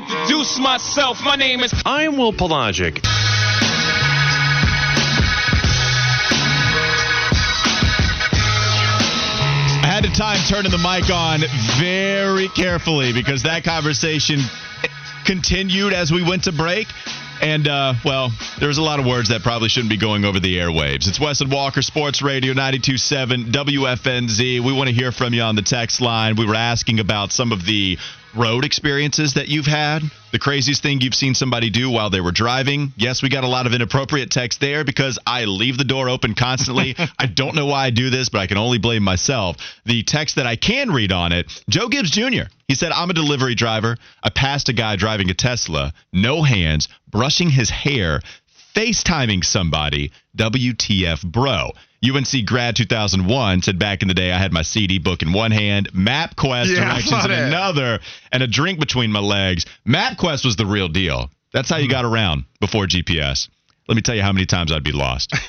To myself. My name is. I'm Will Palaszczuk. I had a time turning the mic on very carefully because that conversation continued as we went to break. And, uh, well, there's a lot of words that probably shouldn't be going over the airwaves. It's Wes and Walker Sports Radio 927 WFNZ. We want to hear from you on the text line. We were asking about some of the road experiences that you've had, the craziest thing you've seen somebody do while they were driving. Yes, we got a lot of inappropriate text there because I leave the door open constantly. I don't know why I do this, but I can only blame myself. The text that I can read on it, Joe Gibbs Jr. He said, I'm a delivery driver. I passed a guy driving a Tesla, no hands, brushing his hair, FaceTiming somebody. WTF, bro. UNC grad 2001 said back in the day I had my CD book in one hand, MapQuest Yeah, directions in that. another, and a drink between my legs. MapQuest was the real deal. That's how you hmm. got around before GPS. Let me tell you how many times I'd be lost.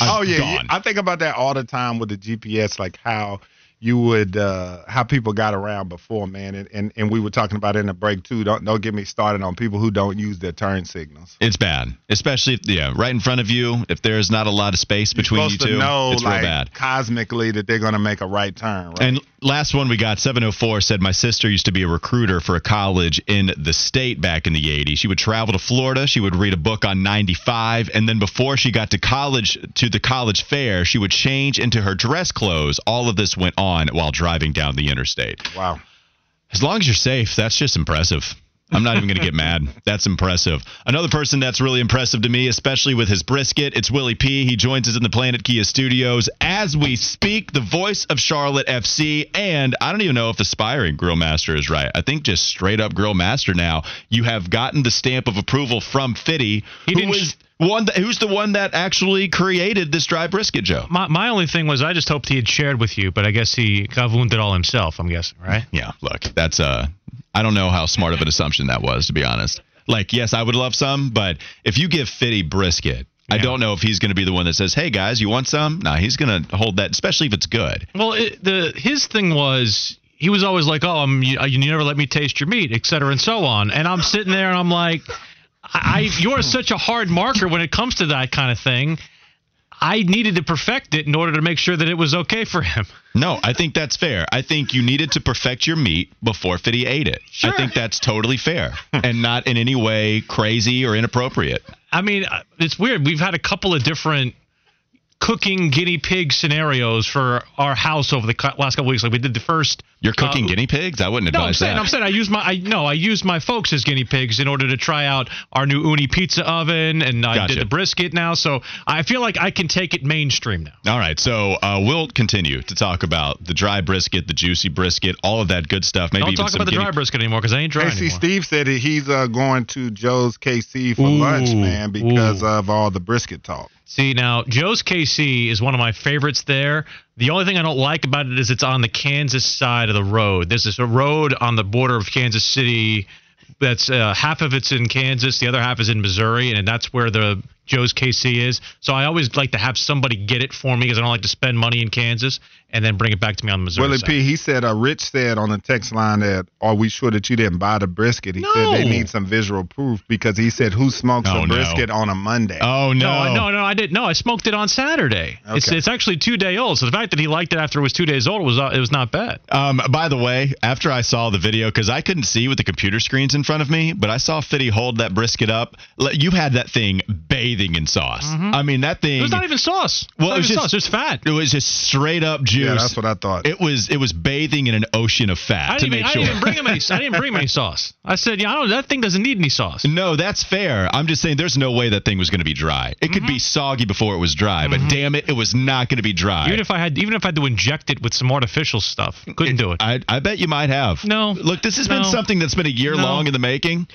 Oh yeah, gone. I think about that all the time with the GPS, like how you would uh how people got around before, man. And and, and we were talking about it in the break too. Don't don't get me started on people who don't use their turn signals. It's bad, especially if, yeah, right in front of you. If there's not a lot of space between you two, know it's like real bad. cosmically that they're gonna make a right turn, right? And last one we got 704 said my sister used to be a recruiter for a college in the state back in the 80s. She would travel to Florida, she would read a book on 95, and then before she got to college to the college fair, she would change into her dress clothes. All of this went on while driving down the interstate. wow. As long as you're safe, that's just impressive. I'm not even going to get mad. That's impressive. Another person that's really impressive to me, especially with his brisket, it's Willie P. He joins us in the Planet Kia studios as we speak, the voice of Charlotte FC. And I don't even know if aspiring grill master is right. I think just straight up grill master now. You have gotten the stamp of approval from Fitty, He who didn't was one that, who's the one that actually created this dry brisket, Joe. My, my only thing was I just hoped he had shared with you, but I guess he gavooned it all himself. I'm guessing, right? Yeah, look, that's uh I don't know how smart of an assumption that was, to be honest. Like, yes, I would love some, but if you give Fitty brisket, I don't know if he's going to be the one that says, "Hey guys, you want some?" No, he's going to hold that, especially if it's good. Well, it, the his thing was he was always like, "Oh, I'm, you, you never let me taste your meat, et cetera, and so on." And I'm sitting there and I'm like, I, "You're such a hard marker when it comes to that kind of thing." I needed to perfect it in order to make sure that it was okay for him. No, I think that's fair. I think you needed to perfect your meat before Fitty ate it. Sure. I think that's totally fair and not in any way crazy or inappropriate. I mean, uh, it's weird. We've had a couple of different cooking guinea pig scenarios for our house over the last couple weeks. Like we did the first. You're cooking uh, guinea pigs? I wouldn't No, I'm advise saying, that. I'm saying, I use my, I no, I used my folks as guinea pigs in order to try out our new Ooni pizza oven, and I Gotcha. did the brisket now. So I feel like I can take it mainstream now. All right, so uh, we'll continue to talk about the dry brisket, the juicy brisket, all of that good stuff. Maybe Don't even talk about the guinea- dry brisket anymore because I ain't dry Hey, see. Steve said that he's uh, going to Joe's KC for Ooh, lunch, man, because ooh. of all the brisket talk. See now, Joe's KC is one of my favorites there. The only thing I don't like about it is it's on the Kansas side of the road. There's this a road on the border of Kansas City that's uh, half of it's in Kansas, the other half is in Missouri, and that's where the Joe's KC is. So I always like to have somebody get it for me because I don't like to spend money in Kansas and then bring it back to me on the Missouri Willie side. P. He said, uh, Rich said on the text line that, "Are we sure that you didn't buy the brisket?" He said they need some visual proof because he said, "Who smokes Oh, a no. brisket on a Monday?" Oh no! No, no, no, I didn't. No, I smoked it on Saturday. It's Okay. it's actually two day old. So the fact that he liked it after it was two days old was uh, it was not bad. Um, by the way, after I saw the video, because I couldn't see with the computer screens in front of me, but I saw Fitty hold that brisket up. L- You had that thing bathing in sauce. I mean, that thing. It was not even sauce. Well, Well, it was it was just- sauce. It was fat. It was just straight up juice. Yeah, that's what I thought. It was it was bathing in an ocean of fat I to didn't, make even, I sure. didn't bring him any. I didn't bring him any sauce. I said, yeah, I don't. That thing doesn't need any sauce. no, that's fair. I'm just saying there's no way that thing was going to be dry. It could Mm-hmm. be soggy before it was dry, but damn it, it was not going to be dry. Even if I had, even if I had to inject it with some artificial stuff, couldn't do it. I, I bet you might have. No. Look, this has been something that's been a year No. long in the making.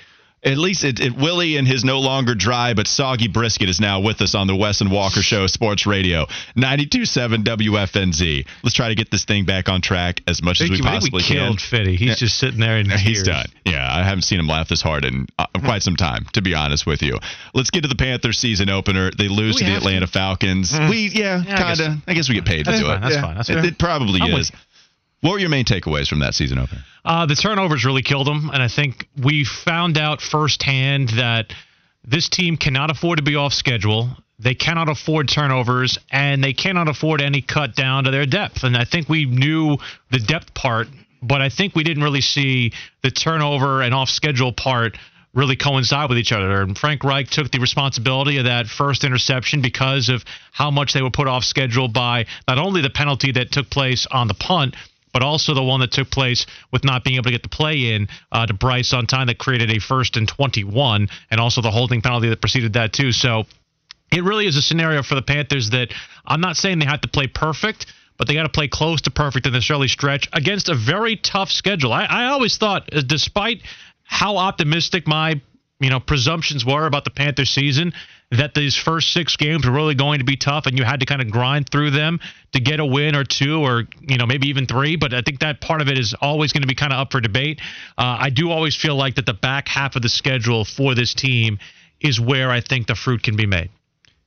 At least it, it Willie and his no longer dry but soggy brisket is now with us on the Wes and Walker Show Sports Radio 92.7 WFNZ. Let's try to get this thing back on track as much as we think, I possibly we killed can. Fitty. He's just sitting there and He's done. Yeah, I haven't seen him laugh this hard in uh, quite some time, to be honest with you. Let's get to the Panthers season opener. They lose to the have to? Atlanta Falcons. We yeah, Yeah, kind of. I guess we get paid That's to do fine. it. That's Yeah. fine. That's It, it probably I'm with is. What were your main takeaways from that season opener? Uh, the turnovers really killed them, and I think we found out firsthand that this team cannot afford to be off schedule. They cannot afford turnovers, and they cannot afford any cut down to their depth. And I think we knew the depth part, but I think we didn't really see the turnover and off schedule part really coincide with each other. And Frank Reich took the responsibility of that first interception because of how much they were put off schedule by not only the penalty that took place on the punt, but also the one that took place with not being able to get the play in uh, to Bryce on time that created a first and 21, and also the holding penalty that preceded that, too. So it really is a scenario for the Panthers that I'm not saying they have to play perfect, but they got to play close to perfect in this early stretch against a very tough schedule. I, I always thought, uh, despite how optimistic my you know presumptions were about the Panthers season, that these first six games were really going to be tough, and you had to kind of grind through them to get a win or two, or you know maybe even three. But I think that part of it is always going to be kind of up for debate. Uh, I do always feel like that the back half of the schedule for this team is where I think the fruit can be made.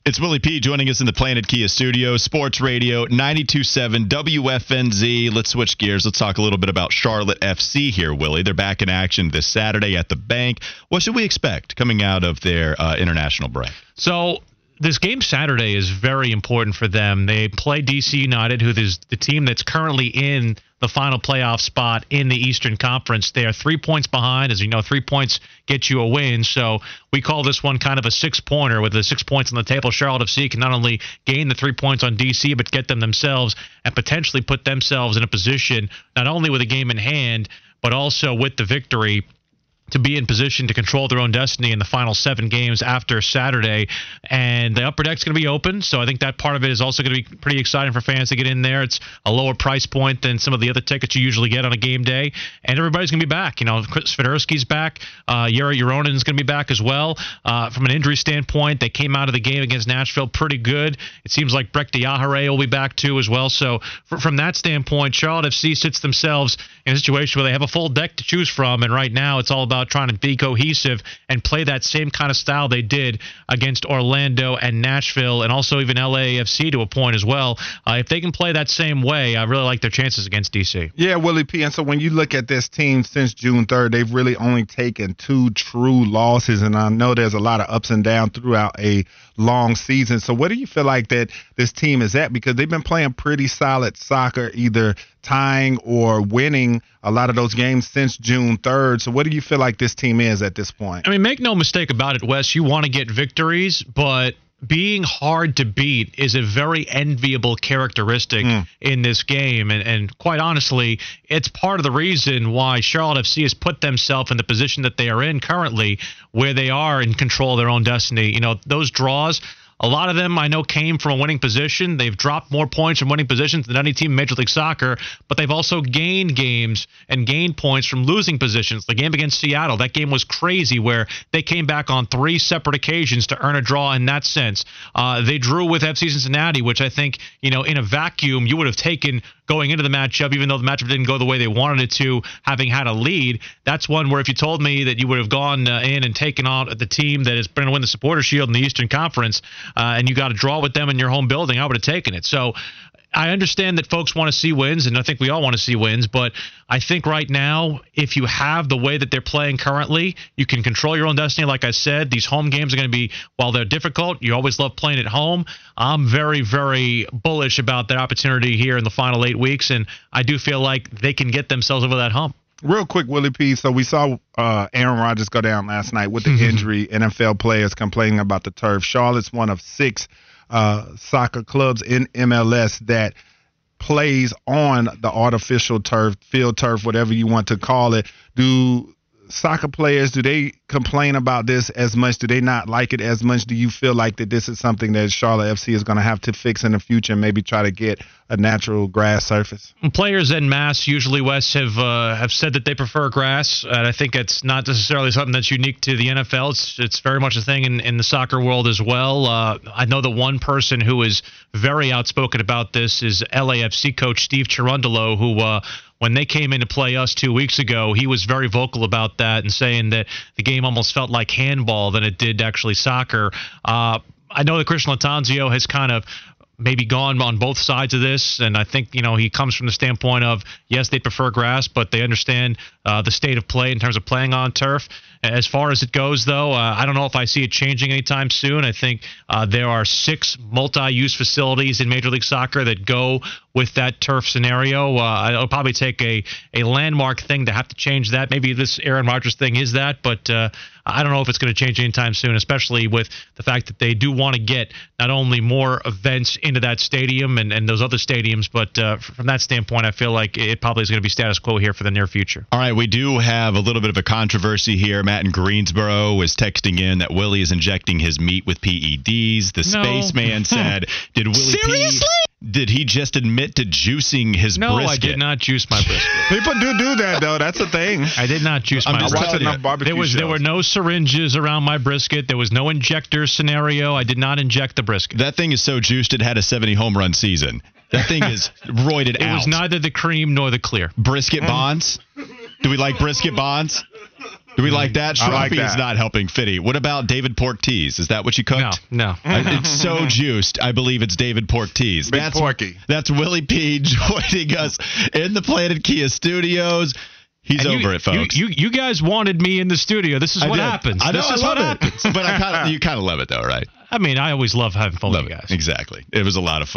It's Willie P joining us in the Planet Kia studio, Sports Radio 92.7 WFNZ. Let's switch gears. Let's talk a little bit about Charlotte FC here, Willie. They're back in action this Saturday at the bank. What should we expect coming out of their uh, international break? So this game Saturday is very important for them. They play DC United, who is the team that's currently in the final playoff spot in the Eastern Conference. They are three points behind. As you know, three points get you a win. So we call this one kind of a six pointer with the six points on the table. Charlotte FC can not only gain the three points on DC, but get them themselves and potentially put themselves in a position not only with a game in hand, but also with the victory to be in position to control their own destiny in the final seven games after Saturday. And the upper deck's going to be open. So I think that part of it is also going to be pretty exciting for fans to get in there. It's a lower price point than some of the other tickets you usually get on a game day. And everybody's going to be back. You know, Chris Fedorsky's back. Uh, Jere Uronen's going to be back as well. Uh, from an injury standpoint, they came out of the game against Nashville pretty good. It seems like Brecht Dejaegere will be back too as well. So fr- from that standpoint, Charlotte FC sits themselves in a situation where they have a full deck to choose from. And right now, it's all about trying to be cohesive and play that same kind of style they did against Orlando and Nashville, and also even LAFC to a point as well. Uh, if they can play that same way, I really like their chances against DC. Yeah, Willie P. And so when you look at this team since June 3rd, they've really only taken two true losses. And I know there's a lot of ups and downs throughout a long season. So what do you feel like that this team is at? Because they've been playing pretty solid soccer, either tying or winning a lot of those games since June 3rd. So what do you feel like this team is at this point? I mean, make no mistake about it, Wes. You want to get victories, but being hard to beat is a very enviable characteristic hmm. in this game. And, and quite honestly, it's part of the reason why Charlotte FC has put themselves in the position that they are in currently, where they are in control of their own destiny. You know, those draws. A lot of them I know came from a winning position. They've dropped more points from winning positions than any team in Major League Soccer, but they've also gained games and gained points from losing positions. The game against Seattle, that game was crazy where they came back on three separate occasions to earn a draw in that sense. Uh, they drew with FC Cincinnati, which I think, you know, in a vacuum, you would have taken going into the matchup, even though the matchup didn't go the way they wanted it to, having had a lead. That's one where if you told me that you would have gone uh, in and taken on the team that is going to win the Supporter Shield in the Eastern Conference, uh, and you got to draw with them in your home building, I would have taken it. So I understand that folks want to see wins, and I think we all want to see wins. But I think right now, if you have the way that they're playing currently, you can control your own destiny. Like I said, these home games are going to be, while they're difficult, you always love playing at home. I'm very, very bullish about that opportunity here in the final eight weeks, and I do feel like they can get themselves over that hump. Real quick, Willie P. So we saw uh, Aaron Rodgers go down last night with the injury. NFL players complaining about the turf. Charlotte's one of six uh, soccer clubs in MLS that plays on the artificial turf, field turf, whatever you want to call it. Do soccer players do they complain about this as much? Do they not like it as much? Do you feel like that this is something that Charlotte FC is going to have to fix in the future and maybe try to get a natural grass surface? Players en masse usually West have uh, have said that they prefer grass, and I think it's not necessarily something that's unique to the NFL. It's it's very much a thing in, in the soccer world as well. Uh, I know the one person who is very outspoken about this is LAFC coach Steve Cherundolo, who uh, when they came in to play us two weeks ago, he was very vocal about that and saying that the game almost felt like handball than it did actually soccer. Uh, I know that Christian Lattanzio has kind of maybe gone on both sides of this. And I think, you know, he comes from the standpoint of, yes, they prefer grass, but they understand uh, the state of play in terms of playing on turf. As far as it goes, though, uh, I don't know if I see it changing anytime soon. I think uh, there are six multi use facilities in Major League Soccer that go with that turf scenario. Uh, it'll probably take a, a landmark thing to have to change that. Maybe this Aaron Rodgers thing is that, but uh, I don't know if it's going to change anytime soon, especially with the fact that they do want to get not only more events into that stadium and, and those other stadiums, but uh, from that standpoint, I feel like it probably is going to be status quo here for the near future. All right, we do have a little bit of a controversy here. Matt in Greensboro was texting in that Willie is injecting his meat with PEDs. The No. spaceman said, "Did Willie Seriously? P, did he just admit to juicing his No, brisket?" I did not juice my brisket. People do do that though. That's a thing. I did not juice I'm my just I brisket. watch telling barbecue There was there were no syringes around my brisket. There was no injector scenario. I did not inject the brisket. That thing is so juiced it had a 70 home run season. That thing is roided It out. It was neither the cream nor the clear. brisket mm. bonds. Do we like brisket bonds? Do we like that? I like Shroffy is not helping Fitty. What about David Pork Tees? Is that what you cooked? No, no. Uh, it's so juiced. I believe it's David Pork Tees. Big that's Porky. That's Willie P joining us in the Planet Kia Studios. He's And over you, it, folks. You, you you guys wanted me in the studio. This is I what did. happens. I know, this I is love what it. happens. but I kind of you kind of love it though, right? I mean, I always love having fun Love with you it. guys. Exactly. It was a lot of fun.